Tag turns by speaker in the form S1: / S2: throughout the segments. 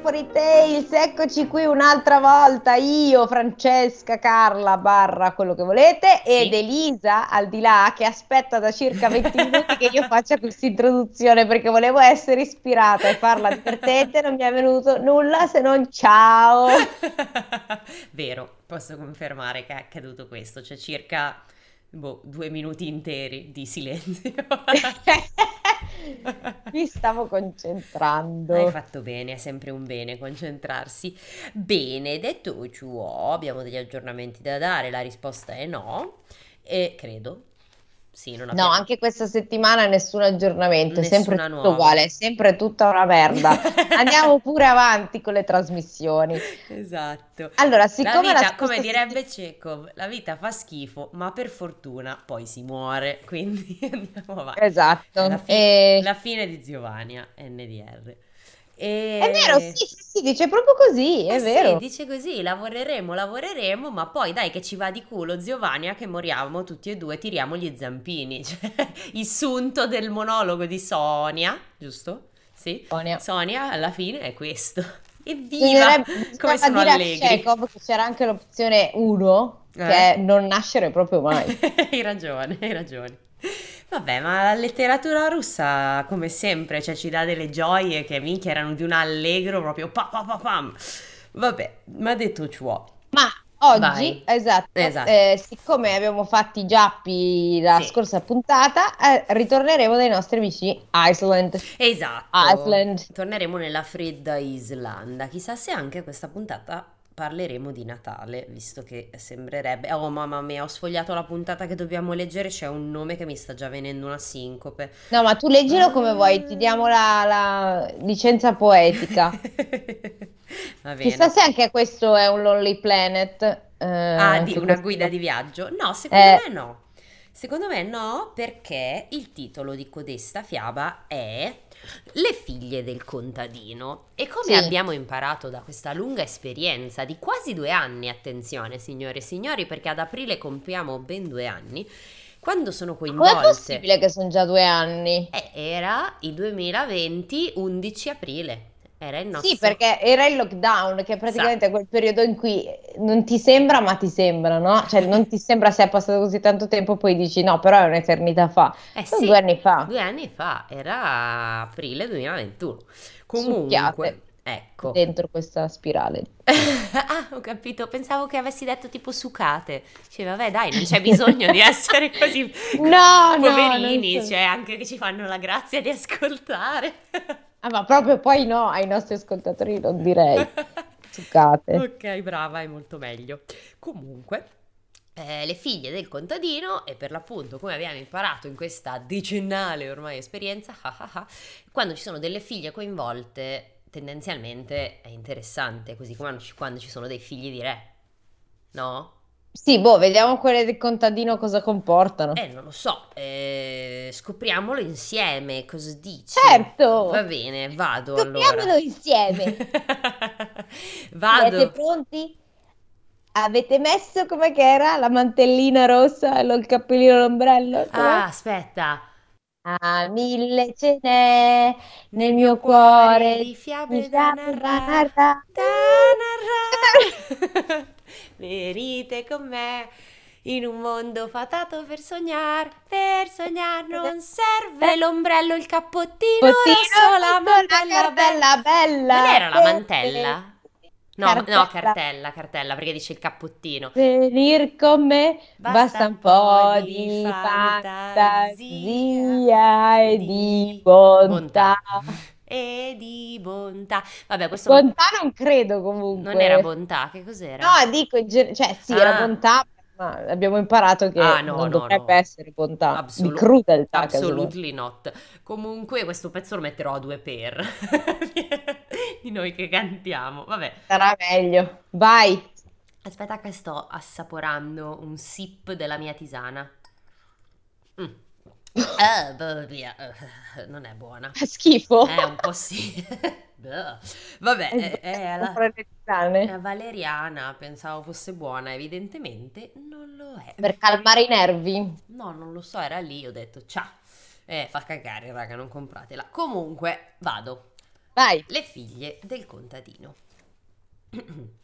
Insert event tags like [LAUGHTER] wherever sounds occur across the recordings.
S1: Fairy Tales, eccoci qui un'altra volta, io, Francesca, Carla, Barra, quello che volete,
S2: Sì.
S1: ed Elisa al di là che aspetta da circa 20 [LAUGHS] minuti che io faccia questa introduzione perché volevo essere ispirata e farla divertente, non mi è venuto nulla se non ciao. [LAUGHS]
S2: Vero, posso confermare che è accaduto questo, c'è circa boh, due minuti interi di silenzio. [LAUGHS]
S1: Mi stavo concentrando.
S2: Hai fatto bene, è sempre un bene concentrarsi. Bene, detto ciò, abbiamo degli aggiornamenti da dare, la risposta è no, e credo. Sì, non
S1: No,
S2: abbiamo...
S1: anche questa settimana nessun aggiornamento, è sempre tutto
S2: nuova.
S1: uguale, è sempre tutta una merda. [LAUGHS] Andiamo pure avanti con le trasmissioni.
S2: Esatto.
S1: Allora,
S2: La
S1: siccome la
S2: vita, come
S1: scorsa
S2: direbbe Chekhov, la vita fa schifo, ma per fortuna poi si muore, [LAUGHS] quindi andiamo avanti.
S1: Esatto.
S2: La, fi-
S1: E-
S2: la fine di Giovanni, NDR. E...
S1: È vero, sì, sì, sì, dice proprio così, è
S2: Eh sì,
S1: vero.
S2: dice così, lavoreremo, lavoreremo, ma poi dai che ci va di culo Giovanni che moriamo tutti e due, tiriamo gli zampini. [LAUGHS] Cioè, il sunto del monologo di Sonia, giusto? Sì.
S1: Sonia.
S2: Sonia alla fine è questo. [LAUGHS] Evviva! Come sono
S1: dire a
S2: allegri.
S1: Chekhov che c'era anche l'opzione 1, che
S2: Eh?
S1: è non nascere proprio mai. [LAUGHS]
S2: hai ragione, hai ragione. Vabbè, ma la letteratura russa, come sempre, cioè, ci dà delle gioie che minchia erano di un allegro proprio pa pa pa pam. Vabbè, ma detto ciò,
S1: Ma oggi,
S2: Vai.
S1: esatto,
S2: Esatto.
S1: eh, siccome abbiamo fatto i giappi la
S2: Sì.
S1: scorsa puntata, eh, ritorneremo dai nostri amici Iceland.
S2: esatto,
S1: Iceland.
S2: torneremo nella fredda Islanda. Chissà se anche questa puntata parleremo di Natale, visto che sembrerebbe... Oh mamma mia, ho sfogliato la puntata che dobbiamo leggere, c'è un nome che mi sta già venendo una sincope.
S1: No, ma tu leggilo come vuoi, ti diamo la, la licenza poetica. [LAUGHS]
S2: Va bene.
S1: Chissà se anche questo è un Lonely Planet. eh,
S2: Ah, di una
S1: questo.
S2: guida di viaggio? No, secondo
S1: Eh.
S2: me no. Secondo me no, perché il titolo di codesta fiaba è Le figlie del contadino. E come
S1: Sì.
S2: abbiamo imparato da questa lunga esperienza di quasi due anni, attenzione signore e signori, perché ad aprile compiamo ben due anni, quando sono
S1: Com'è
S2: coinvolte...
S1: possibile che sono già due anni?
S2: Eh, era il 2020, 11 aprile. Era il nostro...
S1: Sì, perché era il lockdown, che è praticamente quel periodo in cui non ti sembra, ma ti sembra, no? Cioè, non ti sembra se è passato così tanto tempo, poi dici no, però è un'eternità fa.
S2: Eh sì.
S1: due anni fa.
S2: Due anni fa, era aprile 2021. Comunque,
S1: Succhiate.
S2: ecco.
S1: Dentro questa spirale. [LAUGHS]
S2: ah, ho capito, pensavo che avessi detto tipo sucate. Cioè, vabbè, dai, non c'è bisogno di essere [LAUGHS] così
S1: No, no,
S2: poverini,
S1: so.
S2: cioè anche che ci fanno la grazia di ascoltare. [LAUGHS]
S1: Ah, ma proprio poi no, ai nostri ascoltatori non direi. [LAUGHS] Succate.
S2: Ok, brava, è molto meglio. Comunque, eh, le figlie del contadino, e per l'appunto, come abbiamo imparato in questa decennale ormai esperienza, [LAUGHS] quando ci sono delle figlie coinvolte, tendenzialmente è interessante, così come quando ci sono dei figli di re, no?
S1: Sì, boh, vediamo quelle del contadino cosa comportano.
S2: Eh, non lo so, eh, scopriamolo insieme, cosa dici?
S1: Certo!
S2: Va bene, vado
S1: Scopriamolo
S2: allora.
S1: insieme. [LAUGHS]
S2: Vado.
S1: Siete pronti? Avete messo come che era la mantellina rossa e il cappellino l'ombrello?
S2: Ah, aspetta.
S1: Ah, mille ce n'è nel mio cuore
S2: di fiabe da narrare. da [LAUGHS] narrare. [LAUGHS] Venite con me in un mondo fatato per sognare, per sognare non serve l'ombrello, il cappottino, rosso, la mantella bella.
S1: bella.
S2: Non era la mantella? No,
S1: Cartella.
S2: no, cartella, cartella, perché dice il cappottino.
S1: Venir con me
S2: Basta
S1: basta un po' di fantasia e di bontà.
S2: E di bontà. Vabbè, questo
S1: Bontà non credo comunque.
S2: non era bontà, che cos'era?
S1: No, dico, cioè sì, era
S2: Ah.
S1: bontà, ma abbiamo imparato che
S2: Ah, no,
S1: non
S2: no,
S1: dovrebbe
S2: no.
S1: essere bontà,
S2: Absolu-
S1: di crudeltà.
S2: Absolutely not. Comunque questo pezzo lo metterò a due per [LAUGHS] di noi che cantiamo. Vabbè,
S1: Sarà meglio. Vai.
S2: aspetta che sto assaporando un sip della mia tisana. Mm. Eh, boh, via. eh, [LAUGHS] non è buona.
S1: Fa schifo.
S2: È un po' sì. [LAUGHS] Boh. Vabbè, è, è la-
S1: Comprare le tisane.
S2: è valeriana, pensavo fosse buona, evidentemente non lo è.
S1: Per calmare i nervi.
S2: No, non lo so, era lì, ho detto ciao. Eh, fa cagare, raga, non compratela. Comunque, vado.
S1: Vai.
S2: Le figlie del contadino. [CLEARS THROAT]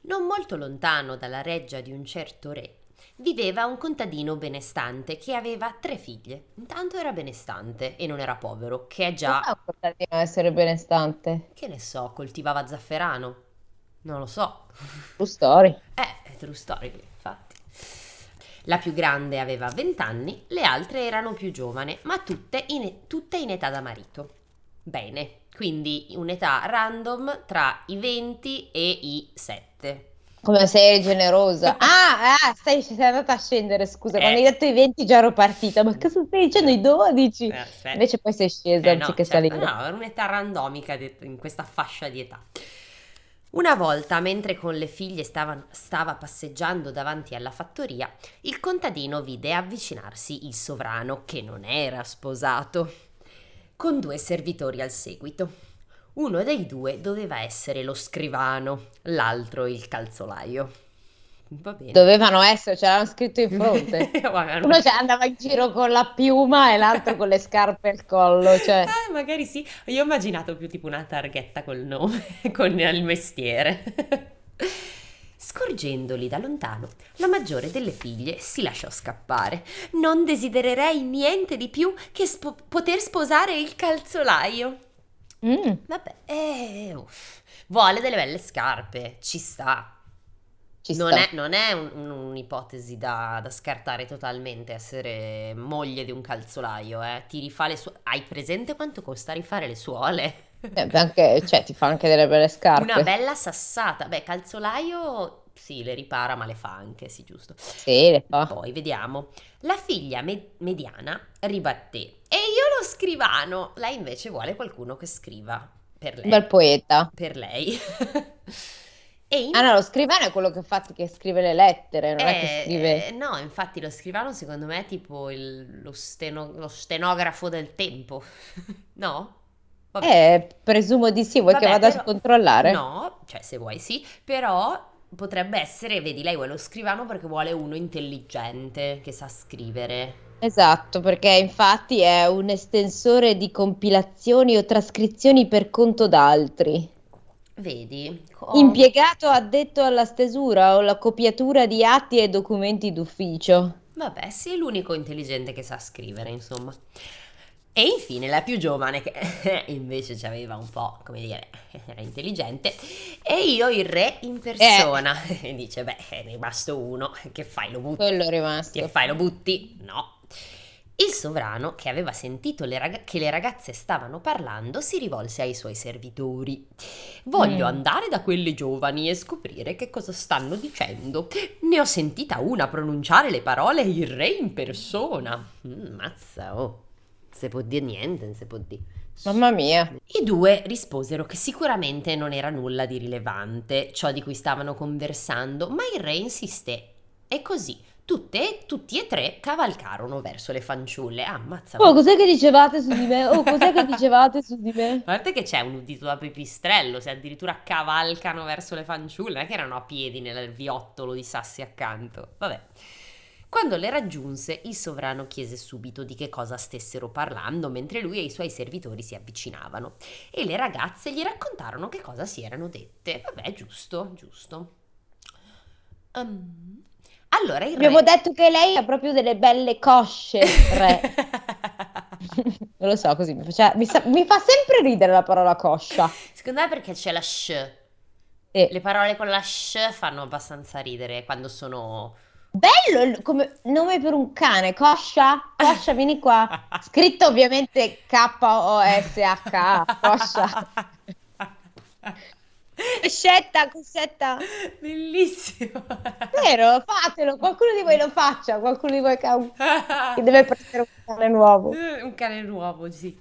S2: Non molto lontano dalla reggia di un certo re viveva un contadino benestante che aveva tre figlie. Intanto era benestante e non era povero, che è
S1: Come
S2: già,
S1: fa un contadino ad essere benestante?
S2: che ne so, coltivava zafferano. Non lo so.
S1: True story. [LAUGHS]
S2: Eh, è true story, infatti. La più grande aveva 20 anni, le altre erano più giovani, ma tutte in, tutte in età da marito. Bene, quindi un'età random tra i 20 e i 7.
S1: Come sei generosa. [LAUGHS] Ah, ah, stai, sei andata a scendere, scusa.
S2: Eh.
S1: Quando hai detto i 20 già ero partita. Ma cosa stai dicendo? I 12?
S2: Eh, aspetta.
S1: Invece poi sei scesa
S2: Eh, no,
S1: anziché
S2: certo,
S1: salire.
S2: no, era un'età randomica in questa fascia di età. Una volta, mentre con le figlie stava, stava passeggiando davanti alla fattoria, il contadino vide avvicinarsi il sovrano, che non era sposato, con due servitori al seguito. Uno dei due doveva essere lo scrivano, l'altro il calzolaio. Va bene.
S1: Dovevano essere, ce l'hanno scritto in fronte. [LAUGHS] Uno cioè, andava in giro con la piuma e l'altro con le scarpe al collo. Cioè,
S2: Eh, magari sì. Io ho immaginato più tipo una targhetta col nome, [LAUGHS] con il mestiere. [LAUGHS] Scorgendoli da lontano, la maggiore delle figlie si lasciò scappare. Non desidererei niente di più che spo- poter sposare il calzolaio.
S1: Mm,
S2: Vabbè, eh, uff. vuole delle belle scarpe, ci sta.
S1: ci
S2: Non
S1: sta.
S2: è, non è un- un- un'ipotesi da, da scartare totalmente essere moglie di un calzolaio, eh. Ti rifà le sue... Hai presente quanto costa rifare le suole?
S1: Eh, beh, anche- cioè, ti fa anche delle belle scarpe.
S2: Una bella sassata. Beh, calzolaio sì, le ripara, ma le fa anche, sì, giusto.
S1: Sì, le fa.
S2: Poi vediamo. La figlia me- mediana ribatté. E io lo scrivano. Lei invece vuole qualcuno che scriva per
S1: Un
S2: lei.
S1: bel poeta.
S2: Per lei. [LAUGHS] e in-
S1: Ah no, lo scrivano è quello che, fa, che scrive le lettere, non è che
S2: Eh,
S1: scrive...
S2: eh, no, infatti lo scrivano secondo me è tipo il- lo, steno- lo stenografo del tempo. [LAUGHS] No? Vabbè.
S1: Eh, presumo di sì, vuoi che
S2: Vabbè,
S1: vada
S2: però-
S1: a controllare?
S2: No, cioè se vuoi sì, però potrebbe essere, vedi, lei vuole lo scrivano perché vuole uno intelligente che sa scrivere.
S1: Esatto, perché infatti è un estensore di compilazioni o trascrizioni per conto d'altri.
S2: Vedi? Co-
S1: Impiegato addetto alla stesura o la copiatura di atti e documenti d'ufficio.
S2: Vabbè, sì, l'unico intelligente che sa scrivere, insomma. E infine la più giovane che [LAUGHS] invece ci aveva un po', come dire, [LAUGHS] era intelligente, e io il re in persona. [LAUGHS] E dice, beh, è rimasto uno, che fai, lo butti?
S1: Quello è rimasto.
S2: Che fai, lo butti? No. Il sovrano, che aveva sentito le raga- che le ragazze stavano parlando, si rivolse ai suoi servitori. Voglio
S1: Mm.
S2: andare da quelle giovani e scoprire che cosa stanno dicendo. Ne ho sentita una pronunciare le parole il re in persona. Mm, mazza, oh. Se può dire niente, non si può dire.
S1: Mamma mia.
S2: I due risposero che sicuramente non era nulla di rilevante ciò di cui stavano conversando, ma il re insisté. E così tutte, tutti e tre cavalcarono verso le fanciulle. Ah, Ammazza.
S1: Oh, cos'è che dicevate su di me? Oh, cos'è che dicevate su di me?
S2: A parte che c'è un udito da pipistrello, se addirittura cavalcano verso le fanciulle, non è che erano a piedi nel viottolo di sassi accanto. Vabbè. Quando le raggiunse, il sovrano chiese subito di che cosa stessero parlando, mentre lui e i suoi servitori si avvicinavano. E le ragazze gli raccontarono che cosa si erano dette. Vabbè, giusto, giusto. Ehm, allora il re...
S1: Abbiamo detto che lei ha proprio delle belle cosce, re. [LAUGHS] Non lo so, così mi, faceva- mi sa- mi fa sempre ridere la parola coscia.
S2: Secondo me perché c'è la sh.
S1: E-
S2: Le parole con la sh fanno abbastanza ridere quando sono...
S1: Bello il- come nome per un cane, coscia, coscia, vieni qua. Scritto ovviamente K-O-S-H-A, coscia. Coscetta, coscetta.
S2: Bellissimo.
S1: Vero, fatelo, qualcuno di voi lo faccia, qualcuno di voi che, un- che deve prendere un cane nuovo.
S2: Eh, Un cane nuovo, sì.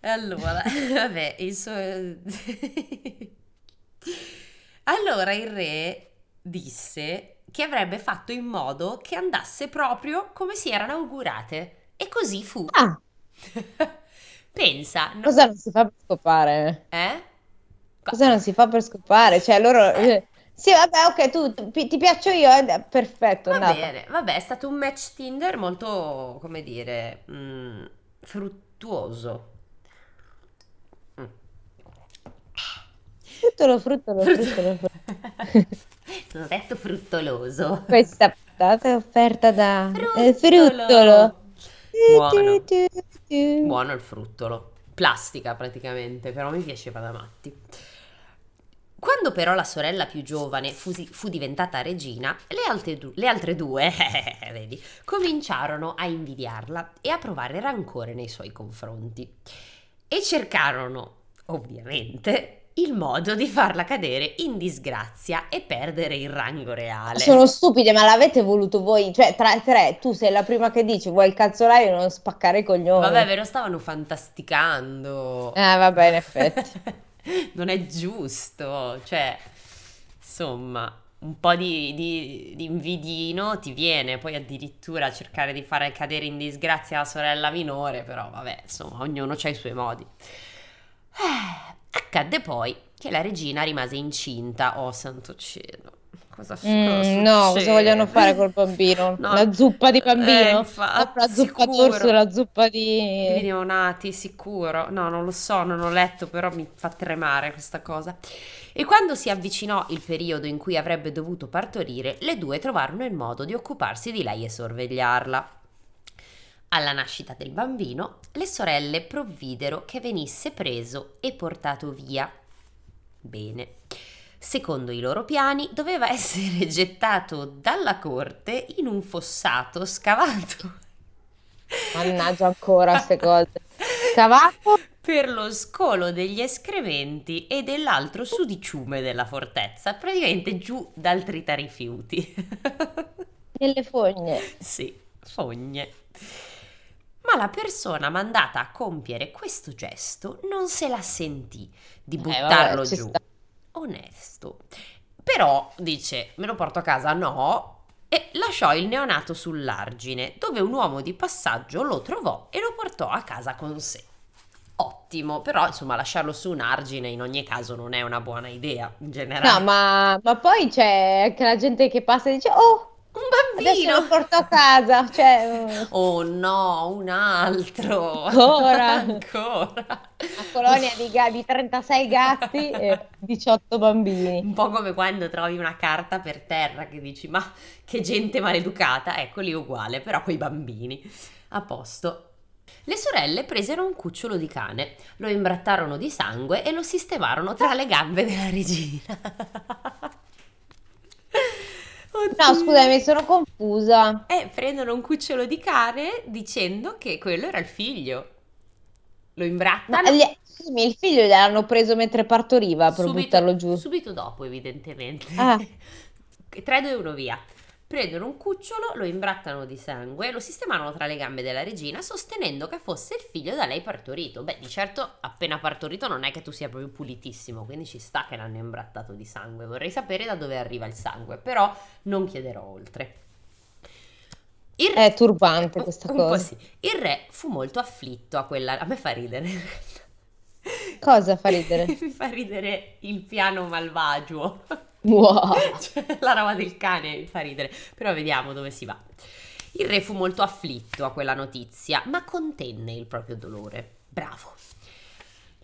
S2: Allora, [LAUGHS] vabbè, il suo... [LAUGHS] Allora il re disse che avrebbe fatto in modo che andasse proprio come si erano augurate. E così fu.
S1: Ah, [LAUGHS]
S2: Pensa, no-
S1: cosa non si fa per scopare?
S2: eh?
S1: Cosa non si fa per scopare? Cioè, loro... eh, Sì, vabbè, ok, tu ti ti piaccio io, eh, perfetto,
S2: Va
S1: andata.
S2: bene, vabbè, è stato un match Tinder molto, come dire, mm, fruttuoso.
S1: Fruttolo, fruttolo, fruttolo. fruttolo. [LAUGHS]
S2: Ho detto fruttoloso.
S1: Questa puntata è offerta da eh,
S2: Fruttolo.
S1: Fruttolo.
S2: Buono. Buono il fruttolo. Plastica praticamente, però mi piaceva da matti. Quando però la sorella più giovane fu, fu diventata regina, le altre, du- le altre due, [LAUGHS] vedi, cominciarono a invidiarla e a provare rancore nei suoi confronti. E cercarono, ovviamente, il modo di farla cadere in disgrazia e perdere il rango reale.
S1: Sono stupide, ma l'avete voluto voi? Cioè, tra tre, tu sei la prima che dici, vuoi il calzolaio e non spaccare i coglioni.
S2: Vabbè, ve lo stavano fantasticando.
S1: Eh, vabbè, in effetti. [LAUGHS]
S2: non è giusto, cioè, insomma, un po' di, di, di invidino ti viene, poi addirittura cercare di fare cadere in disgrazia la sorella minore, però vabbè, insomma, ognuno ha i suoi modi. Eh, accadde poi che la regina rimase incinta, oh santo cielo. Cosa, cosa
S1: Mm, no, cosa vogliono fare col [LAUGHS] bambino?
S2: No.
S1: La zuppa di
S2: Eh,
S1: bambino?
S2: infatti,
S1: Dopo la zuppa d'orso la zuppa
S2: Di
S1: di...
S2: neonati, sicuro. No, non lo so, non ho letto, però mi fa tremare questa cosa. E quando si avvicinò il periodo in cui avrebbe dovuto partorire, le due trovarono il modo di occuparsi di lei e sorvegliarla. Alla nascita del bambino, le sorelle provvidero che venisse preso e portato via. Bene. Secondo i loro piani, doveva [LAUGHS] essere gettato dalla corte in un fossato scavato.
S1: Mannaggia ancora queste cose. Scavato?
S2: per lo scolo degli escrementi e dell'altro sudiciume della fortezza, praticamente giù dal tritarifiuti. [LAUGHS]
S1: Nelle fogne.
S2: sì, fogne. Ma la persona mandata a compiere questo gesto non se la sentì di
S1: Eh,
S2: buttarlo
S1: vabbè, ci
S2: giù.
S1: sta.
S2: Onesto. Però dice, me lo porto a casa? No. E lasciò il neonato sull'argine, dove un uomo di passaggio lo trovò e lo portò a casa con sé. Ottimo, però insomma lasciarlo su un argine in ogni caso non è una buona idea in generale.
S1: No, ma, ma poi c'è anche la gente che passa e dice, oh,
S2: Un
S1: adesso
S2: bambino!
S1: lo porto a casa. Cioè, [LAUGHS]
S2: Oh no, un altro!
S1: Ancora? [LAUGHS]
S2: Ancora!
S1: una colonia di, ga- di 36 gatti e 18 bambini.
S2: Un po' come quando trovi una carta per terra che dici, ma che gente maleducata, ecco lì uguale, però coi bambini. A posto. Le sorelle presero un cucciolo di cane, lo imbrattarono di sangue e lo sistemarono tra le gambe della regina. [LAUGHS]
S1: No,
S2: Oddio.
S1: scusami, sono confusa.
S2: Eh, prendono un cucciolo di cane dicendo che quello era il figlio. Lo
S1: Ma
S2: imbrattano.
S1: gli- scusami, il figlio gliel'hanno preso mentre partoriva per
S2: subito,
S1: buttarlo giù.
S2: subito dopo, evidentemente.
S1: Ah.
S2: 3, 2, 1, via. Prendono un cucciolo, lo imbrattano di sangue, lo sistemano tra le gambe della regina, sostenendo che fosse il figlio da lei partorito. Beh, di certo, appena partorito non è che tu sia proprio pulitissimo, quindi ci sta che l'hanno imbrattato di sangue. Vorrei sapere da dove arriva il sangue, però non chiederò oltre. Il re-
S1: È turbante questa
S2: un po'
S1: cosa.
S2: sì. Il re fu molto afflitto a quella... A me fa ridere.
S1: Cosa fa ridere? [LAUGHS]
S2: Mi fa ridere il piano malvagio.
S1: Wow. [LAUGHS]
S2: Cioè, la roba del cane mi fa ridere. Però vediamo dove si va. Il re fu molto afflitto a quella notizia, ma contenne il proprio dolore. Bravo.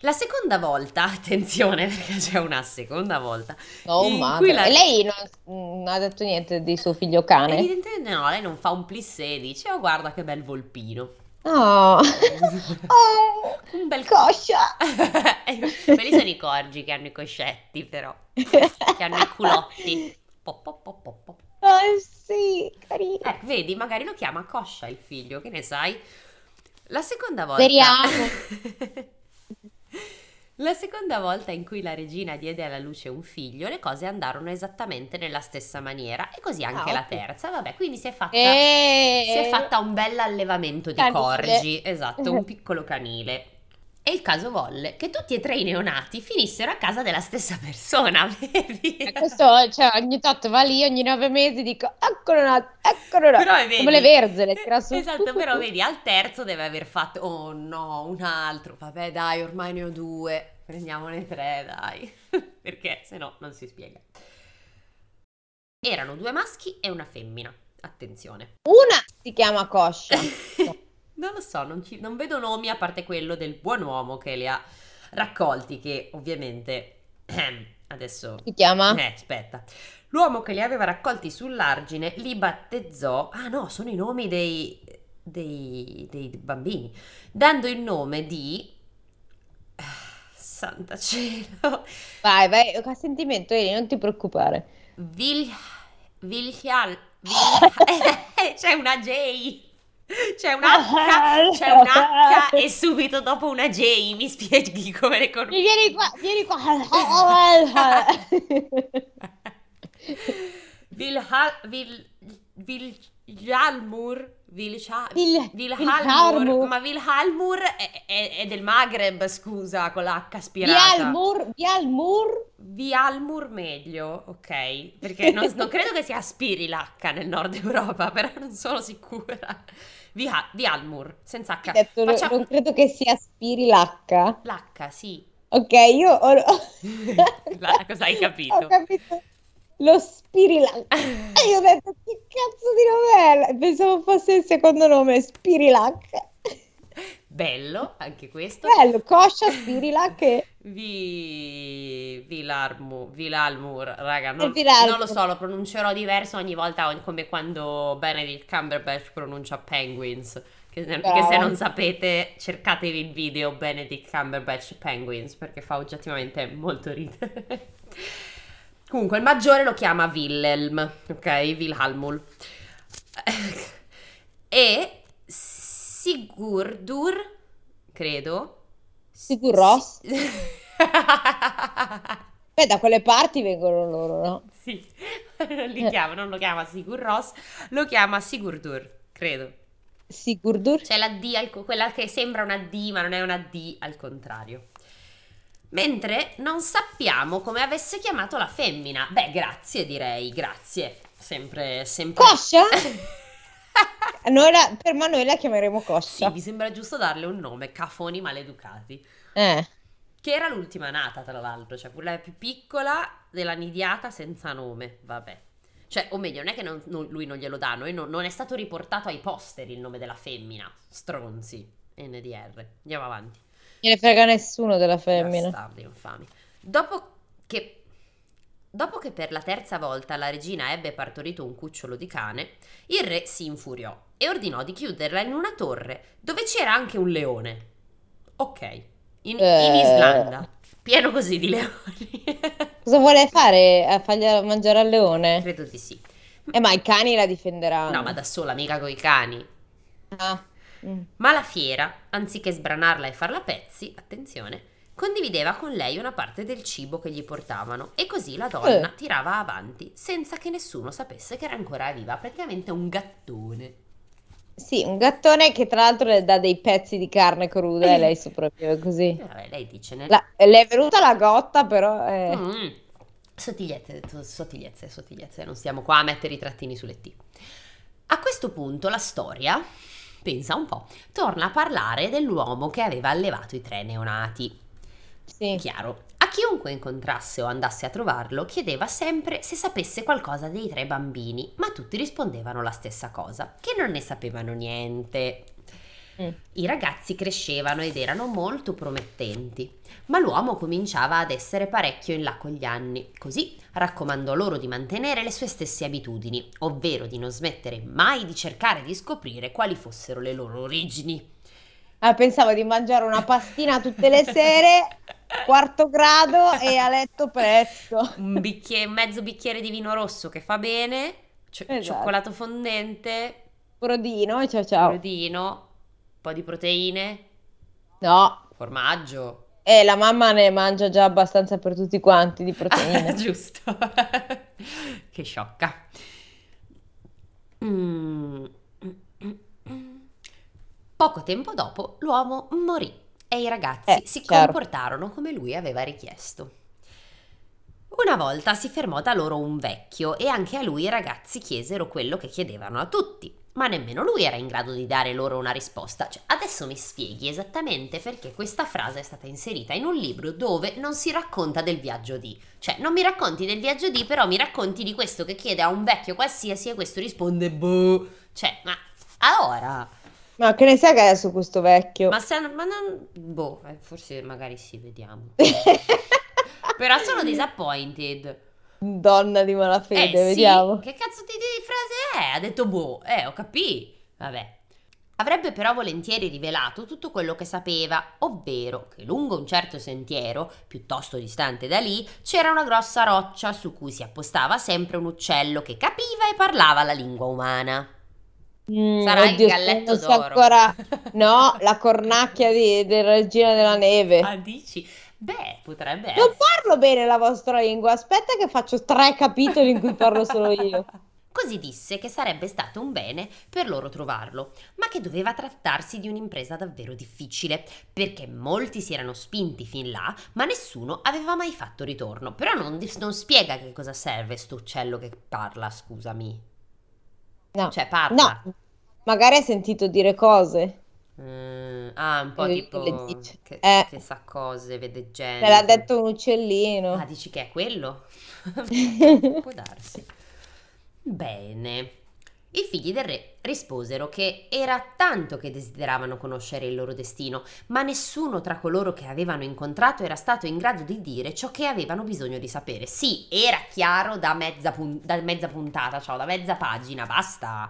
S2: La seconda volta, [LAUGHS] attenzione perché c'è una seconda volta.
S1: Oh, madre.
S2: la-
S1: E lei non, non ha detto niente di suo figlio cane?
S2: Evidentemente no, lei non fa un plissé e dice, oh guarda che bel volpino.
S1: No. [LAUGHS] Oh,
S2: Un bel
S1: coscia. [LAUGHS]
S2: Quelli sono i corgi che hanno i coscetti, però. Che hanno i culotti. Po, po, po, po, po.
S1: Oh, sì, carino.
S2: Eh, vedi, magari lo chiama Coscia il figlio, che ne sai? La seconda volta.
S1: Speriamo. [LAUGHS]
S2: La seconda volta in cui la regina diede alla luce un figlio, le cose andarono esattamente nella stessa maniera e così anche
S1: Ah,
S2: la terza. Vabbè, quindi si è fatta
S1: E...
S2: si è fatta un bel allevamento di
S1: Canile.
S2: corgi, esatto, un piccolo canile. E il caso volle che tutti e tre i neonati finissero a casa della stessa persona, [LAUGHS] vedi?
S1: E Questo, cioè, ogni tot va lì, ogni nove mesi dico, eccolo nato, eccolo nato.
S2: Vedi,
S1: Come le verzole, tira su.
S2: Esatto, però vedi, al terzo deve aver fatto, oh no, un altro, vabbè dai, ormai ne ho due, prendiamone tre, dai, [LAUGHS] perché se no non si spiega. Erano due maschi e una femmina, attenzione.
S1: Una si chiama Coscia. [LAUGHS]
S2: non lo so, non, ci- non vedo nomi a parte quello del buon uomo che li ha raccolti, che ovviamente ehm, adesso...
S1: Si chiama?
S2: Eh, aspetta. L'uomo che li aveva raccolti sull'argine li battezzò... Ah no, sono i nomi dei... dei, dei bambini. Dando il nome di... Ah, Santa cielo.
S1: Vai, vai, a sentimento, Eli, non ti preoccupare.
S2: Vil... Vilhial... Vil... C'è una J. C'è un H, [LAUGHS] c'è un H e subito dopo una J. Mi spieghi come le conosci?
S1: Vieni qua, vieni qua. [LAUGHS]
S2: Vilhal... Vil... Viljalmur... Vilha...
S1: Il-
S2: Vilhalmur... Ma Vilhalmur è, è- è del Maghreb, scusa, con l'H aspirata.
S1: Bialmur, Bialmur.
S2: Vialmur meglio, ok? Perché non, non credo che si aspiri l'H nel nord Europa, [LAUGHS] però non sono sicura. Via- Vialmur, senza H.
S1: Detto,
S2: Facciamo-
S1: non credo che si aspiri l'H.
S2: L'H, sì.
S1: Ok, io ho, [LAUGHS]
S2: La- cosa hai capito?
S1: ho capito. Lo Spirilac. [LAUGHS] E io ho detto, che cazzo di è? Pensavo fosse il secondo nome, Spirilac.
S2: Bello, anche questo.
S1: Bello, Coscia, Spirilac e...
S2: Vi... Vilarmu, Vilalmur, raga, non, non lo so, lo pronuncerò diverso ogni volta, come quando Benedict Cumberbatch pronuncia Penguins. Che che se non sapete, cercatevi il video Benedict Cumberbatch Penguins, perché fa oggettivamente molto ridere. [LAUGHS] Comunque, il maggiore lo chiama Wilhelm, ok? Wilhelmul. [LAUGHS] E Sigurdur, credo.
S1: Sigurros?
S2: Si- [LAUGHS]
S1: Beh, da quelle parti vengono loro, no?
S2: Sì, [LAUGHS] li chiama, non lo chiama Sigur Rós, lo chiama Sigurdur, credo.
S1: Sigurdur?
S2: C'è la D, al quella che sembra una D, ma non è una D al contrario. Mentre non sappiamo come avesse chiamato la femmina. Beh, grazie direi, grazie. Sempre, sempre.
S1: Coscia? [LAUGHS] [LAUGHS] Noi la- per me noi la chiameremo
S2: Sì,
S1: Coscia.
S2: mi sembra giusto darle un nome, cafoni maleducati.
S1: Eh,
S2: Che era l'ultima nata, tra l'altro, cioè quella più piccola della nidiata senza nome, vabbè. Cioè, o meglio, non è che non- non- lui non glielo dà, non, non è stato riportato ai posteri il nome della femmina. Stronzi. NDR. Andiamo avanti.
S1: non ne frega nessuno della femmina.
S2: Bastardi infami. Dopo che, dopo che per la terza volta la regina ebbe partorito un cucciolo di cane, il re si infuriò e ordinò di chiuderla in una torre dove c'era anche un leone. Ok, in, in
S1: Eh.
S2: Islanda, pieno così di leoni. [LAUGHS]
S1: Cosa vuole fare? A fargli mangiare al leone?
S2: Credo di sì.
S1: Eh, ma i cani la difenderanno.
S2: No, ma da sola, mica coi cani.
S1: Ah, mm.
S2: Ma la fiera, anziché sbranarla e farla a pezzi, attenzione, condivideva con lei una parte del cibo che gli portavano e così la donna
S1: Eh.
S2: tirava avanti senza che nessuno sapesse che era ancora viva, praticamente un gattone.
S1: Sì, un gattone che tra l'altro le dà dei pezzi di carne cruda e lei sopravvive così.
S2: Eh, vabbè, lei dice nel...
S1: La- le è venuta la gotta, però... eh,
S2: Mm. Sottigliezze, to- sottigliezze, sottigliezze, non stiamo qua a mettere i trattini sulle T. A questo punto la storia, pensa un po', torna a parlare dell'uomo che aveva allevato i tre neonati.
S1: Sì.
S2: Chiaro. A chiunque incontrasse o andasse a trovarlo chiedeva sempre se sapesse qualcosa dei tre bambini, ma tutti rispondevano la stessa cosa, che non ne sapevano niente.
S1: Mm.
S2: I ragazzi crescevano ed erano molto promettenti, ma l'uomo cominciava ad essere parecchio in là con gli anni. Così raccomandò loro di mantenere le sue stesse abitudini, ovvero di non smettere mai di cercare di scoprire quali fossero le loro origini.
S1: Ah, pensavo di mangiare una pastina tutte le sere, [LAUGHS] quarto grado e a letto presto.
S2: un bicchiere, mezzo bicchiere di vino rosso che fa bene, cio-
S1: Esatto.
S2: cioccolato fondente,
S1: Brodino, ciao ciao.
S2: brodino, un po' di proteine,
S1: No,
S2: formaggio.
S1: eh, la mamma ne mangia già abbastanza per tutti quanti di proteine. [LAUGHS]
S2: Giusto. [LAUGHS] che sciocca. Mm. Poco tempo dopo l'uomo morì e i ragazzi
S1: Eh,
S2: si
S1: chiaro.
S2: comportarono come lui aveva richiesto. Una volta si fermò da loro un vecchio e anche a lui i ragazzi chiesero quello che chiedevano a tutti, ma nemmeno lui era in grado di dare loro una risposta. Cioè, adesso mi spieghi esattamente perché questa frase è stata inserita in un libro dove non si racconta del viaggio di. Cioè, non mi racconti del viaggio di, però mi racconti di questo che chiede a un vecchio qualsiasi e questo risponde boh. Cioè, ma allora,
S1: Ma che ne sai che è su questo vecchio?
S2: ma se ma non boh, eh, forse magari sì, vediamo. [LAUGHS] Però sono disappointed.
S1: Donna di malafede,
S2: Eh sì,
S1: vediamo.
S2: che cazzo di, di frase è? Ha detto boh, eh, ho capito. Vabbè. Avrebbe però volentieri rivelato tutto quello che sapeva, ovvero che lungo un certo sentiero, piuttosto distante da lì, c'era una grossa roccia su cui si appostava sempre un uccello che capiva e parlava la lingua umana.
S1: Mm,
S2: Sarà il
S1: oddio,
S2: galletto
S1: non so
S2: d'oro.
S1: ancora. [LAUGHS] No, la cornacchia di- della regina della neve.
S2: Ah, dici? Beh, potrebbe
S1: Non
S2: essere.
S1: parlo bene la vostra lingua. Aspetta che faccio tre capitoli in cui parlo solo io. [LAUGHS]
S2: Così disse che sarebbe stato un bene per loro trovarlo, ma che doveva trattarsi di un'impresa davvero difficile, perché molti si erano spinti fin là, ma nessuno aveva mai fatto ritorno. Però non, non spiega che cosa serve sto uccello che parla, scusami.
S1: No,
S2: Cioè, parla.
S1: no. Magari hai sentito dire cose.
S2: Mm, ah, un po'
S1: Eh,
S2: tipo che,
S1: Eh.
S2: che sa cose, vede
S1: Me
S2: gente.
S1: l'ha detto un uccellino.
S2: Ah, dici che è quello? [LAUGHS] Può darsi. Bene. I figli del re risposero che era tanto che desideravano conoscere il loro destino, ma nessuno tra coloro che avevano incontrato era stato in grado di dire ciò che avevano bisogno di sapere. Sì, era chiaro da mezza, pun- da mezza puntata, cioè da mezza pagina, basta.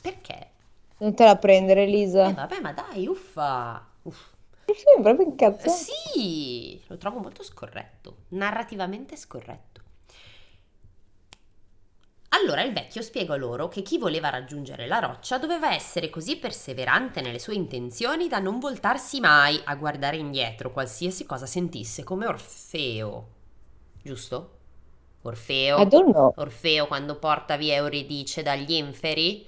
S2: Perché?
S1: Non te la prendere,
S2: Eh,
S1: Lisa.
S2: vabbè, ma dai, uffa. Uff.
S1: Sei proprio
S2: Eh,
S1: incazzato.
S2: Sì, lo trovo molto scorretto, narrativamente scorretto. Allora il vecchio spiegò loro che chi voleva raggiungere la roccia doveva essere così perseverante nelle sue intenzioni da non voltarsi mai a guardare indietro qualsiasi cosa sentisse, come Orfeo. Giusto? Orfeo. Orfeo quando porta via Euridice dagli inferi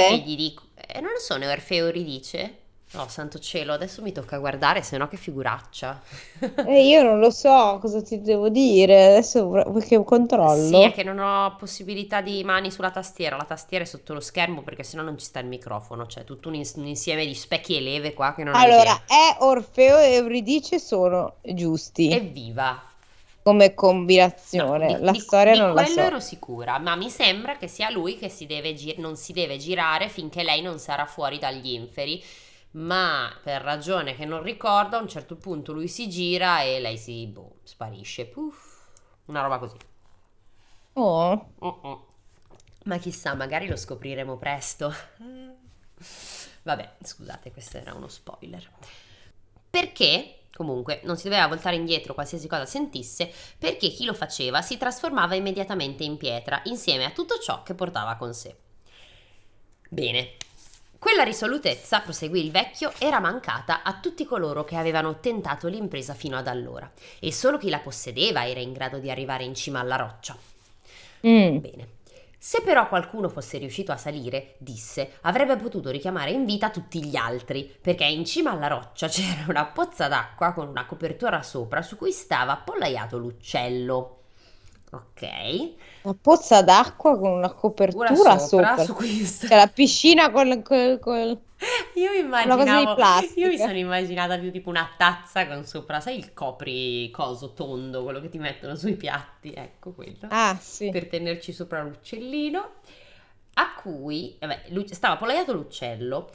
S2: e
S1: Eh?
S2: gli dico... Eh, non lo so, Orfeo e Euridice? No, santo cielo, adesso mi tocca guardare, se no che figuraccia.
S1: Eh, io non lo so cosa ti devo dire. Adesso vuoi che
S2: Sì,
S1: controllo?
S2: è che non ho possibilità di mani sulla tastiera, la tastiera è sotto lo schermo perché sennò non ci sta il microfono, c'è tutto un, ins- un insieme di specchi e leve qua che non
S1: Allora, è Orfeo e Euridice sono giusti
S2: Evviva!
S1: come
S2: No,
S1: combinazione.
S2: di,
S1: La
S2: di-
S1: storia
S2: di
S1: non la
S2: quello
S1: so.
S2: ero sicura, ma mi sembra che sia lui che si deve gi- non si deve girare finché lei non sarà fuori dagli inferi. Ma per ragione che non ricordo, a un certo punto lui si gira e lei si boh, sparisce. Puff, una roba così.
S1: Oh,
S2: Uh-uh. Ma chissà, magari lo scopriremo presto. Vabbè, scusate, questo era uno spoiler. Perché, comunque, non si doveva voltare indietro qualsiasi cosa sentisse, perché chi lo faceva si trasformava immediatamente in pietra, insieme a tutto ciò che portava con sé. Bene. Quella risolutezza, proseguì il vecchio, era mancata a tutti coloro che avevano tentato l'impresa fino ad allora, e solo chi la possedeva era in grado di arrivare in cima alla roccia.
S1: Mm.
S2: Bene. Se però qualcuno fosse riuscito a salire, disse, avrebbe potuto richiamare in vita tutti gli altri, perché in cima alla roccia c'era una pozza d'acqua con una copertura sopra su cui stava appollaiato l'uccello. Ok.
S1: Una pozza d'acqua con una copertura sopra.
S2: sopra, su cui sta-
S1: C'è la piscina [LAUGHS] con, con- con-
S2: Io immaginavo, io mi sono immaginata più tipo una tazza con sopra, sai il copri coso tondo, quello che ti mettono sui piatti, ecco quello.
S1: Ah, sì.
S2: per tenerci sopra l'uccellino, a cui vabbè, stava appollaiato l'uccello.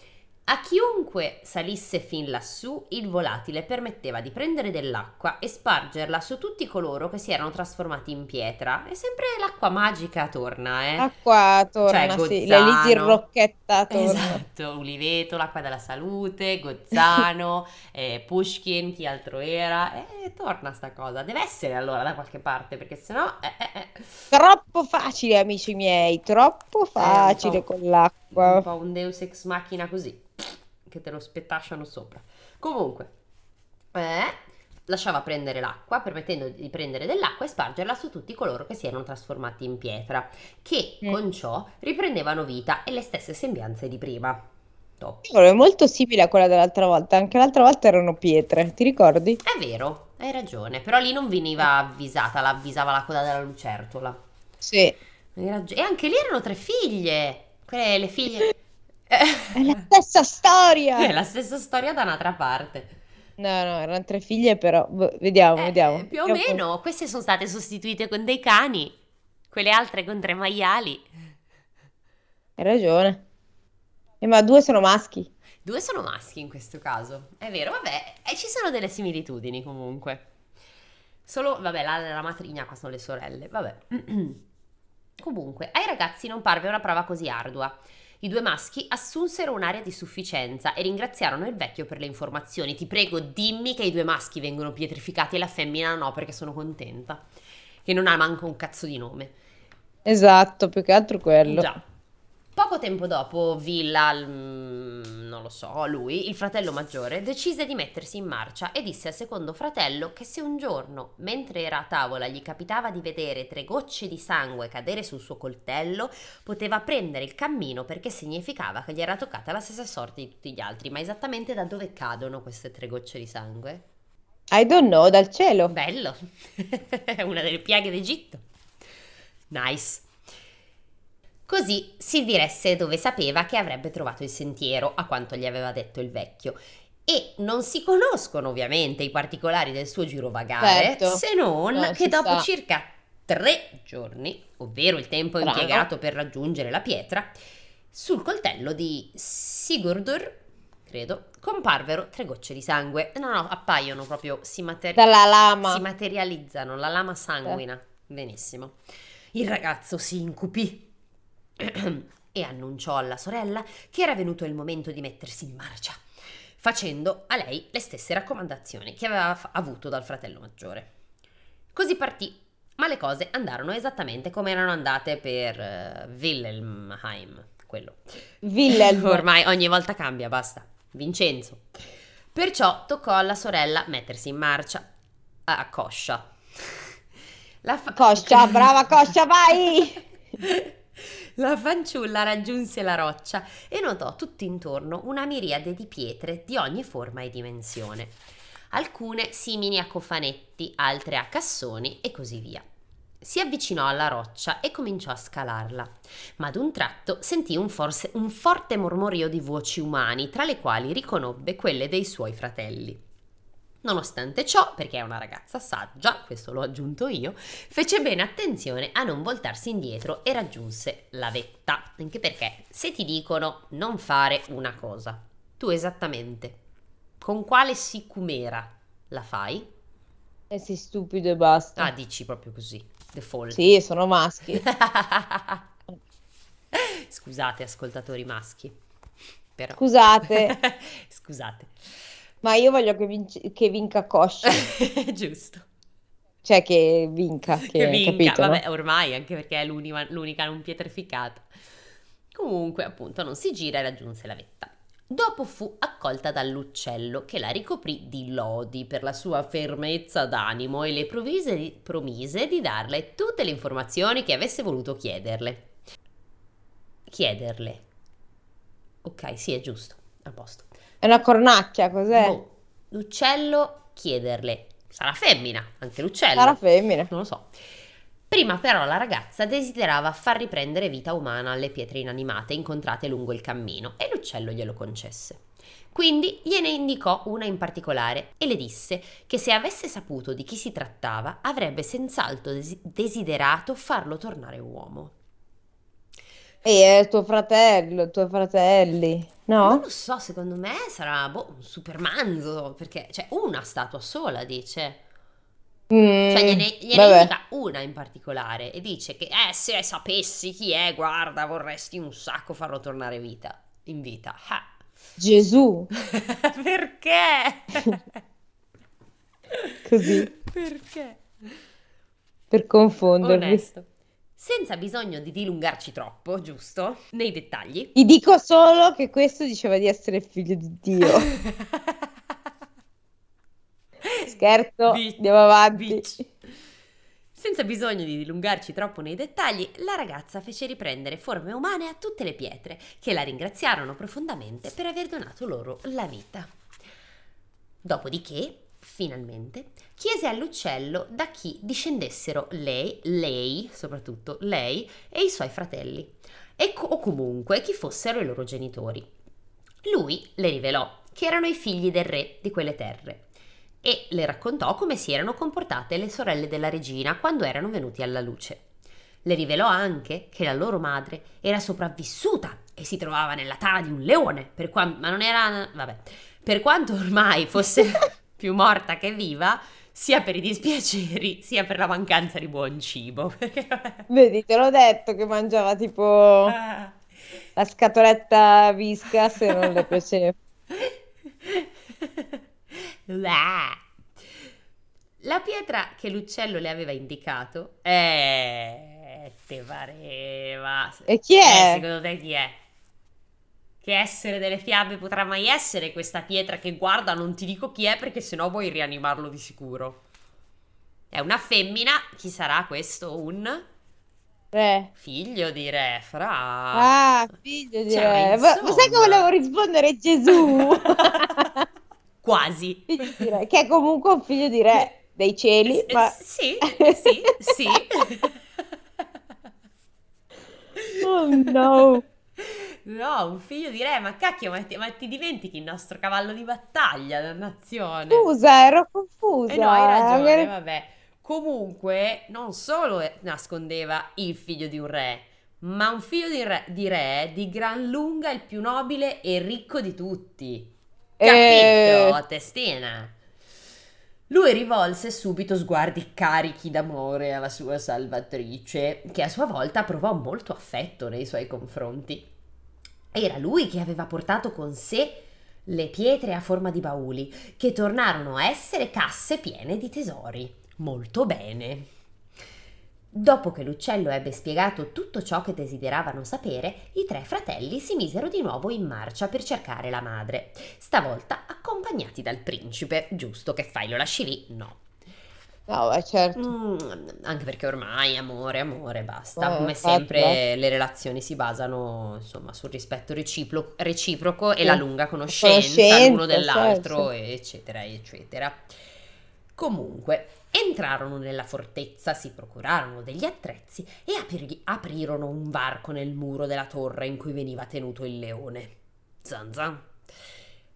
S2: A chiunque salisse fin lassù, il volatile permetteva di prendere dell'acqua e spargerla su tutti coloro che si erano trasformati in pietra. E sempre l'acqua magica torna, eh.
S1: Acqua torna,
S2: Cioè,
S1: sì. La Lizzie
S2: Gozzano.
S1: Rocchetta torna.
S2: Esatto, Uliveto, l'acqua della salute, Gozzano, [LAUGHS] eh, Pushkin, chi altro era. E torna sta cosa. Deve essere allora da qualche parte, perché sennò... Eh, eh, eh.
S1: Troppo facile, amici miei, troppo facile
S2: po'.
S1: Con
S2: un po' un Deus ex machina così, che te lo spettasciano sopra. Comunque, eh, lasciava prendere l'acqua, permettendo di prendere dell'acqua e spargerla su tutti coloro che si erano trasformati in pietra, che
S1: Mm.
S2: con ciò riprendevano vita e le stesse sembianze di prima. Top.
S1: È molto simile a quella dell'altra volta. Anche l'altra volta erano pietre, ti ricordi?
S2: È vero, hai ragione, però lì non veniva avvisata, l'avvisava la coda della lucertola.
S1: Sì.
S2: E anche lì erano tre figlie, quelle le figlie... [LAUGHS]
S1: È la stessa storia.
S2: È la stessa storia da un'altra parte.
S1: No, no, erano tre figlie, però boh, vediamo,
S2: Eh,
S1: vediamo.
S2: più o
S1: Vediamo.
S2: meno, queste sono state sostituite con dei cani, quelle altre con tre maiali.
S1: Hai ragione. Eh, ma due sono maschi.
S2: Due sono maschi in questo caso, è vero, vabbè, e ci sono delle similitudini comunque. Solo, vabbè, la, la matrigna qua sono le sorelle, vabbè. [CLEARS THROAT] Comunque, ai ragazzi non parve una prova così ardua. I due maschi assunsero un'aria di sufficienza e ringraziarono il vecchio per le informazioni. Ti prego, dimmi che i due maschi vengono pietrificati e la femmina no, perché sono contenta. Che non ha manco un cazzo di nome.
S1: Esatto, più che altro quello.
S2: Già. Poco tempo dopo, Villa, mm, non lo so, lui, il fratello maggiore, decise di mettersi in marcia e disse al secondo fratello che se un giorno, mentre era a tavola, gli capitava di vedere tre gocce di sangue cadere sul suo coltello, poteva prendere il cammino perché significava che gli era toccata la stessa sorte di tutti gli altri. Ma esattamente da dove cadono queste tre gocce di sangue?
S1: I don't know, dal cielo.
S2: Bello! [LAUGHS] È una delle piaghe d'Egitto. Nice. Così si diresse dove sapeva che avrebbe trovato il sentiero, a quanto gli aveva detto il vecchio. E non si conoscono ovviamente i particolari del suo girovagare,
S1: Certo.
S2: se non
S1: No,
S2: che dopo
S1: sta.
S2: circa tre giorni, ovvero il tempo
S1: Bravo.
S2: impiegato per raggiungere la pietra, sul coltello di Sigurdur, credo, comparvero tre gocce di sangue. No, no, appaiono proprio, si, materi-
S1: Dalla lama.
S2: si materializzano, la lama sanguina. Benissimo. Il ragazzo si incupì e annunciò alla sorella che era venuto il momento di mettersi in marcia, facendo a lei le stesse raccomandazioni che aveva fa- avuto dal fratello maggiore. Così partì, ma le cose andarono esattamente come erano andate per eh, Wilhelmheim, quello.
S1: Wilhelm. [LAUGHS]
S2: Ormai ogni volta cambia, basta. Vincenzo. Perciò toccò alla sorella mettersi in marcia a Coscia. La fa-
S1: Coscia, brava Coscia, vai! [LAUGHS]
S2: La fanciulla raggiunse la roccia e notò tutto intorno una miriade di pietre di ogni forma e dimensione. Alcune simili a cofanetti, altre a cassoni e così via. Si avvicinò alla roccia e cominciò a scalarla, ma ad un tratto sentì un, forse- un forte mormorio di voci umani, tra le quali riconobbe quelle dei suoi fratelli. Nonostante ciò, perché è una ragazza saggia, questo l'ho aggiunto io, fece bene attenzione a non voltarsi indietro e raggiunse la vetta. Anche perché se ti dicono non fare una cosa, tu esattamente con quale sicumera la fai?
S1: E sei stupido e basta.
S2: Ah, dici proprio così, default.
S1: Sì, sono maschi. [LAUGHS]
S2: Scusate, ascoltatori maschi. Però.
S1: Scusate, [LAUGHS]
S2: Scusate.
S1: Ma io voglio che, vinci- che vinca Coscia. [LAUGHS]
S2: Giusto.
S1: Cioè che vinca, che,
S2: che vinca,
S1: capito, no?
S2: vabbè, ormai, anche perché è l'unica, l'unica non pietrificata. Comunque, appunto, non si gira e raggiunse la vetta. Dopo fu accolta dall'uccello che la ricoprì di lodi per la sua fermezza d'animo e le provise promise di darle tutte le informazioni che avesse voluto chiederle. Chiederle. Ok, sì, è giusto, a posto.
S1: È una cornacchia, cos'è?
S2: Boh, l'uccello chiederle. Sarà femmina, anche l'uccello.
S1: Sarà femmina.
S2: Non lo so. Prima però la ragazza desiderava far riprendere vita umana alle pietre inanimate incontrate lungo il cammino e l'uccello glielo concesse. Quindi gliene indicò una in particolare e le disse che se avesse saputo di chi si trattava avrebbe senz'altro desi- desiderato farlo tornare uomo.
S1: E è tuo fratello, tuoi fratelli,
S2: Non
S1: no?
S2: lo so, secondo me sarà boh, un supermanzo, perché c'è una statua sola, dice.
S1: Mm,
S2: Cioè, gliene, gliene indica una in particolare e dice che, eh, se sapessi chi è, guarda, vorresti un sacco farlo tornare vita, in vita. Ah.
S1: Gesù, [LAUGHS]
S2: Perché? [LAUGHS]
S1: così,
S2: Perché?
S1: per confondervi.
S2: Onesto. Senza bisogno di dilungarci troppo, giusto? Nei dettagli.
S1: Ti dico solo che questo diceva di essere figlio di Dio. [LAUGHS] Scherzo,
S2: Bitch,
S1: andiamo avanti.
S2: bitch. Senza bisogno di dilungarci troppo nei dettagli, la ragazza fece riprendere forme umane a tutte le pietre, che la ringraziarono profondamente per aver donato loro la vita. Dopodiché, finalmente, chiese all'uccello da chi discendessero lei, lei, soprattutto lei, e i suoi fratelli, e co- o comunque chi fossero i loro genitori. Lui le rivelò che erano i figli del re di quelle terre e le raccontò come si erano comportate le sorelle della regina quando erano venuti alla luce. Le rivelò anche che la loro madre era sopravvissuta e si trovava nella tana di un leone, per qua- ma non era... vabbè, per quanto ormai fosse [LAUGHS] più morta che viva, sia per i dispiaceri, [LAUGHS] sia per la mancanza di buon cibo. [LAUGHS]
S1: Vedi, te l'ho detto che mangiava tipo
S2: Ah.
S1: la scatoletta Whiskas e non le [LAUGHS] piaceva.
S2: La pietra che l'uccello le aveva indicato, eh, te pareva.
S1: E chi
S2: Eh,
S1: è?
S2: secondo te chi è? Che essere delle fiabe potrà mai essere questa pietra che guarda, non ti dico chi è perché sennò vuoi rianimarlo di sicuro. È una femmina, chi sarà questo? Un
S1: Re.
S2: figlio di Re, fra.
S1: Ah, figlio di
S2: Cioè,
S1: re. Ma, ma sai che
S2: insomma.
S1: volevo rispondere Gesù? [LAUGHS]
S2: Quasi.
S1: Che è comunque un figlio di re dei cieli,
S2: Eh,
S1: ma...
S2: Sì, [LAUGHS] sì, sì.
S1: Oh no.
S2: No, un figlio di re, ma cacchio, ma ti, ma ti dimentichi il nostro cavallo di battaglia, dannazione.
S1: Scusa, ero confusa.
S2: Eh no, hai ragione,
S1: Magari-
S2: vabbè. Comunque, non solo eh, nascondeva il figlio di un re, ma un figlio di re, di re di gran lunga il più nobile e ricco di tutti.
S1: Eh.
S2: Capito, testina? Lui rivolse subito sguardi carichi d'amore alla sua salvatrice, che a sua volta provò molto affetto nei suoi confronti. Era lui che aveva portato con sé le pietre a forma di bauli, che tornarono a essere casse piene di tesori. Molto bene. Dopo che l'uccello ebbe spiegato tutto ciò che desideravano sapere, i tre fratelli si misero di nuovo in marcia per cercare la madre, stavolta accompagnati dal principe. Giusto che fai, lo lasci lì? No.
S1: No, beh, certo.
S2: Mm, anche perché ormai amore, amore, basta.
S1: Eh,
S2: Come
S1: infatti,
S2: sempre
S1: basta.
S2: le relazioni si basano insomma sul rispetto recipro- reciproco e
S1: Sì.
S2: la lunga conoscenza,
S1: Conoscenza,
S2: l'uno dell'altro,
S1: certo.
S2: eccetera, eccetera. Comunque, entrarono nella fortezza, si procurarono degli attrezzi e apri- aprirono un varco nel muro della torre in cui veniva tenuto il leone. Zan zan.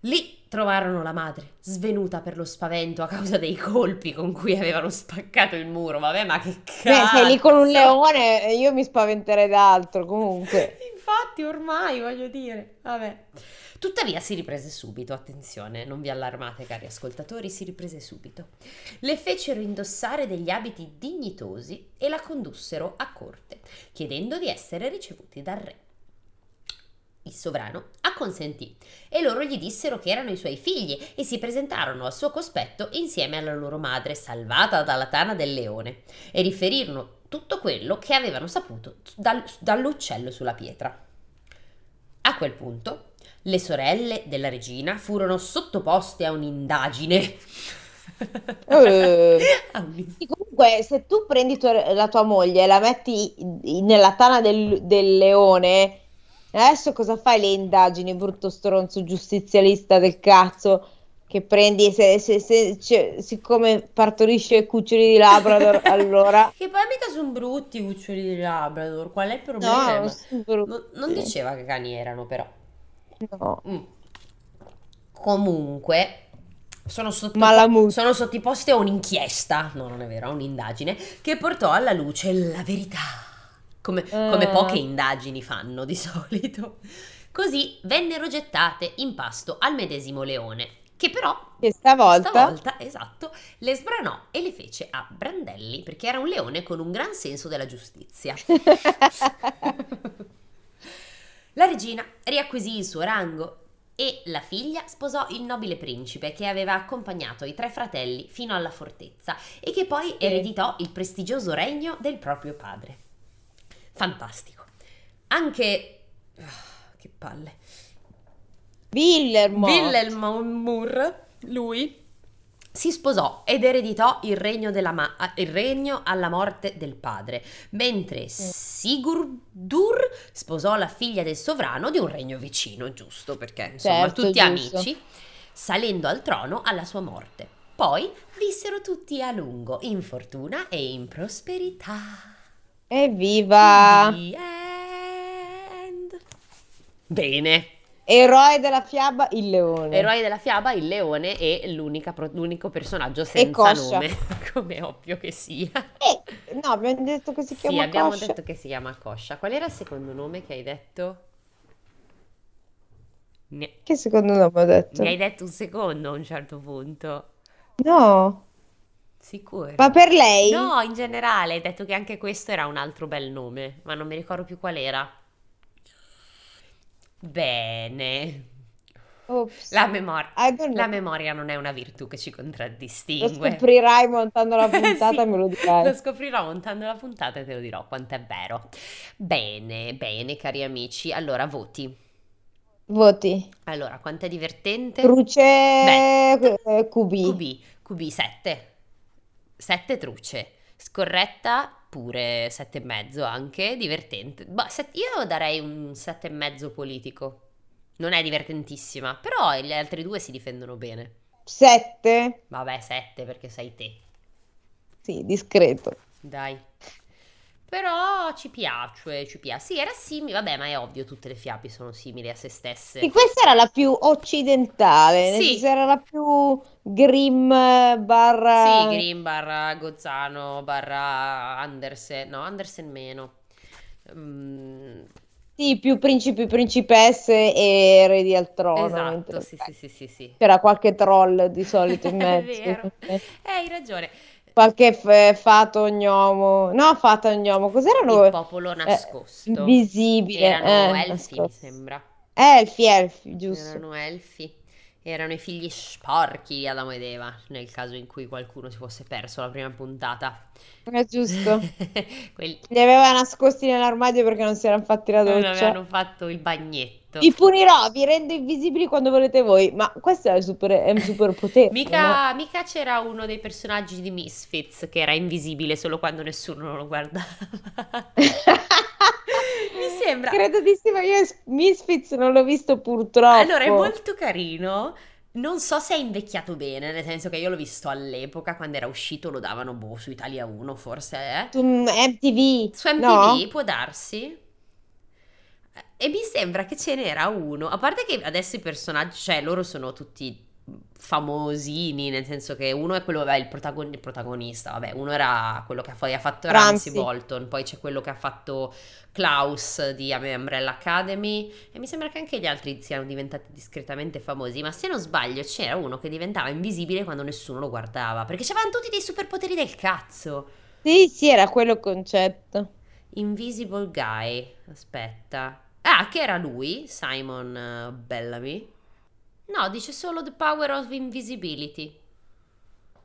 S2: Lì trovarono la madre, svenuta per lo spavento a causa dei colpi con cui avevano spaccato il muro. Vabbè, ma che
S1: Beh, sei lì con un
S2: cazzo!
S1: leone, io mi spaventerei d'altro, comunque. [LAUGHS]
S2: Infatti, ormai voglio dire, vabbè. Tuttavia si riprese subito, attenzione, non vi allarmate cari ascoltatori, si riprese subito. Le fecero indossare degli abiti dignitosi e la condussero a corte, chiedendo di essere ricevuti dal re. Il sovrano acconsentì e loro gli dissero che erano i suoi figli e si presentarono al suo cospetto insieme alla loro madre salvata dalla tana del leone e riferirono tutto quello che avevano saputo dal- dall'uccello sulla pietra. A quel punto le sorelle della regina furono sottoposte a un'indagine. [LAUGHS]
S1: Eh. [LAUGHS] Comunque, se tu prendi tua- la tua moglie e la metti nella tana del, del leone, adesso cosa fai le indagini, brutto stronzo giustizialista del cazzo, che prendi, se, se- se- cioè, siccome partorisce cuccioli di Labrador, [LAUGHS] allora...
S2: Che poi mica sono brutti i cuccioli di Labrador, qual è il
S1: No,
S2: problema?
S1: brutti.
S2: Non, non diceva che cani erano però.
S1: No.
S2: Mm. Comunque, sono, sotto-
S1: Malamute.
S2: sono sottoposte a un'inchiesta, no non è vero, a un'indagine, che portò alla luce la verità, come, come
S1: Ah.
S2: poche indagini fanno di solito. [LAUGHS] Così vennero gettate in pasto al medesimo leone, che però
S1: Che stavolta...
S2: stavolta, esatto, le sbranò e le fece a brandelli, perché era un leone con un gran senso della giustizia. [LAUGHS] La regina riacquisì il suo rango e la figlia sposò il nobile principe che aveva accompagnato i tre fratelli fino alla fortezza e che poi ereditò il prestigioso regno del proprio padre. Fantastico. Anche... ah, che palle. Wilhelm Murr, lui, si sposò ed ereditò il regno, della ma- il regno alla morte del padre, mentre Sigurdur sposò la figlia del sovrano di un regno vicino, giusto? Perché insomma
S1: Certo,
S2: tutti
S1: giusto.
S2: amici, salendo al trono alla sua morte. Poi vissero tutti a lungo, in fortuna e in prosperità.
S1: Evviva!
S2: The end. Bene.
S1: Eroe della fiaba, il leone.
S2: Eroe della fiaba, il leone e pro- l'unico personaggio senza nome, [LAUGHS] come ovvio che sia.
S1: Eh, no, abbiamo detto che si
S2: Sì,
S1: chiama
S2: abbiamo
S1: Coscia.
S2: detto che si chiama Coscia. Qual era il secondo nome che hai detto? Ne,
S1: Che secondo nome ho detto?
S2: ne hai detto un secondo a un certo punto.
S1: No.
S2: Sicuro.
S1: Ma per lei?
S2: No, in generale, hai detto che anche questo era un altro bel nome, ma non mi ricordo più qual era. Bene.
S1: Ops.
S2: La, memor- la memoria non è una virtù che ci
S1: Lo
S2: contraddistingue.
S1: scoprirai montando la [LAUGHS] puntata
S2: sì,
S1: me lo dirai.
S2: Lo scoprirò montando la puntata e te lo dirò quanto è vero. Bene, bene, cari amici. Allora, voti.
S1: Voti.
S2: Allora, quanto è divertente?
S1: Truce
S2: Beh,
S1: QB.
S2: QB, QB 7. 7 truce. Scorretta pure 7 e mezzo anche, divertente. Boh, set- io darei un 7 e mezzo politico. Non è divertentissima, però gli altri due si difendono bene.
S1: 7.
S2: Vabbè, 7 perché sei te.
S1: Sì, discreto.
S2: Dai. Però ci piace, ci piace. Sì, era simile, vabbè, ma è ovvio, tutte le fiabe sono simili a se stesse.
S1: Sì, questa era la più occidentale, nel
S2: Sì.
S1: senso era la più Grimm barra...
S2: Sì, Green barra Gozzano barra Andersen, no, Andersen meno. Mm,
S1: Sì, più principi, principesse e re di al trono.
S2: esatto,
S1: mentre-
S2: sì, sì, sì, sì, sì.
S1: C'era qualche troll di solito in [LAUGHS]
S2: È
S1: mezzo.
S2: vero. Eh, hai ragione.
S1: Qualche f- fato gnomo. No, fato gnomo.
S2: Il
S1: Cos'erano?
S2: popolo
S1: Eh,
S2: nascosto.
S1: invisibile.
S2: Erano
S1: eh,
S2: elfi, mi
S1: nascosto.
S2: sembra.
S1: Elfi, elfi, giusto.
S2: Erano elfi. Erano i figli sporchi di Adamo ed Eva, nel caso in cui qualcuno si fosse perso la prima puntata.
S1: È giusto. [LAUGHS]
S2: Quelli
S1: Li aveva nascosti nell'armadio perché non si erano fatti la
S2: non
S1: doccia.
S2: avevano fatto il bagnetto.
S1: Vi punirò, vi rendo invisibili quando volete voi. Ma questo è, super, è un superpotere. no?
S2: Mica, mica c'era uno dei personaggi di Misfits che era invisibile solo quando nessuno lo guardava. [LAUGHS] Mi sembra.
S1: Credo di sì, ma io Misfits non l'ho visto purtroppo.
S2: Allora, è molto carino. Non so se è invecchiato bene, nel senso che io l'ho visto all'epoca, quando era uscito lo davano boh, su Italia 1 forse, eh?
S1: Su MTV.
S2: Su MTV
S1: No?
S2: può darsi. E mi sembra che ce n'era uno. A parte che adesso i personaggi, cioè loro sono tutti famosini, nel senso che uno è quello, vabbè, il, protagon- il protagonista, vabbè, uno era quello che poi ha fatto Ramsey. Bolton, poi c'è quello che ha fatto Klaus di Umbrella Academy e mi sembra che anche gli altri siano diventati discretamente famosi, ma se non sbaglio c'era uno che diventava invisibile quando nessuno lo guardava, perché c'avevano tutti dei superpoteri del cazzo.
S1: Sì, sì, era quello il concetto.
S2: Invisible Guy, aspetta. Ah, che era lui, Simon eh, Bellamy? No, dice solo The Power of Invisibility.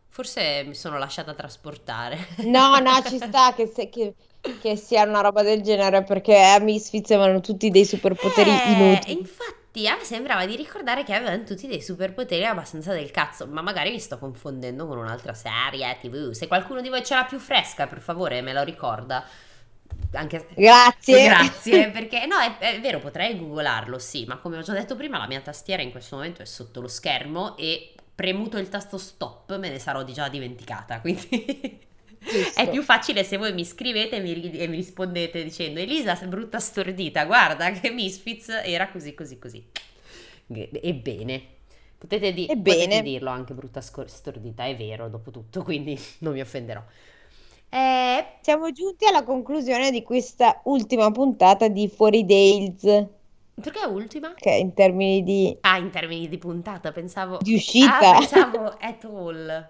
S2: Forse mi sono lasciata trasportare.
S1: No, no, [LAUGHS] ci sta che, se- che- che sia una roba del genere perché a Misfits avevano tutti dei superpoteri
S2: Eh,
S1: inutili.
S2: infatti, a me sembrava di ricordare che avevano tutti dei superpoteri abbastanza del cazzo, ma magari mi sto confondendo con un'altra serie TV. Se qualcuno di voi ce l'ha più fresca, per favore, me lo ricorda. Anche
S1: Grazie.
S2: Grazie, [LAUGHS] perché no, è, è vero, potrei googolarlo, sì, ma come ho già detto prima, la mia tastiera in questo momento è sotto lo schermo e premuto il tasto stop me ne sarò già dimenticata, [LAUGHS] quindi
S1: Giusto.
S2: è più facile se voi mi scrivete e mi, e mi rispondete dicendo Elisa, brutta stordita, guarda che Misfits era così così così. Ebbene. Potete, di- potete dirlo anche brutta scor- stordita, è vero dopo tutto, quindi non mi offenderò. Eh,
S1: Siamo giunti alla conclusione di questa ultima puntata di Fuori Dales,
S2: perché ultima?
S1: che in termini di,
S2: Ah, in termini di puntata, pensavo...
S1: di uscita.
S2: Ah, pensavo [LAUGHS] at all.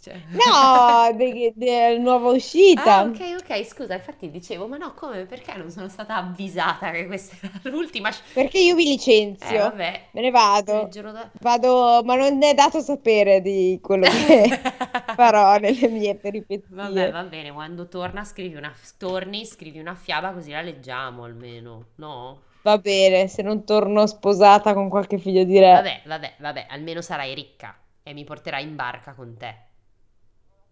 S2: Cioè...
S1: No, de- de- nuova uscita.
S2: Ah, ok, ok, scusa, infatti dicevo, ma no, come, perché non sono stata avvisata che questa era [LAUGHS] l'ultima...
S1: Perché io vi
S2: Eh,
S1: licenzio.
S2: vabbè,
S1: Me ne vado.
S2: da...
S1: Vado, ma non è dato sapere di quello che [LAUGHS] farò nelle mie peripezie.
S2: Vabbè, va bene, quando torna scrivi una... torni, scrivi una fiaba così la leggiamo almeno, no?
S1: Va bene, se non torno sposata con qualche figlio di re.
S2: Vabbè, vabbè, vabbè, almeno sarai ricca e mi porterai in barca con te.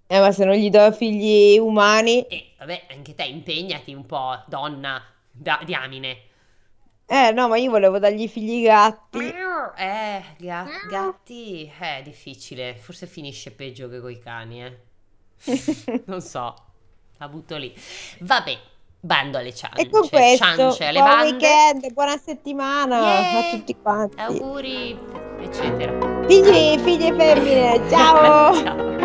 S1: Eh, ma se non gli do figli umani,
S2: E vabbè, anche te impegnati un po', donna, da- diamine.
S1: eh no, ma io volevo dargli figli gatti.
S2: Eh, ga- gatti, eh, è difficile. Forse finisce peggio che coi cani, eh. [LAUGHS] Non so, la butto lì. Vabbè, bando alle ciance.
S1: E con questo,
S2: ciance alle
S1: buon
S2: bande.
S1: weekend, buona settimana
S2: Yeah.
S1: a tutti quanti.
S2: Auguri, eccetera.
S1: Figli, figlie femmine, [LAUGHS] ciao!
S2: Ciao.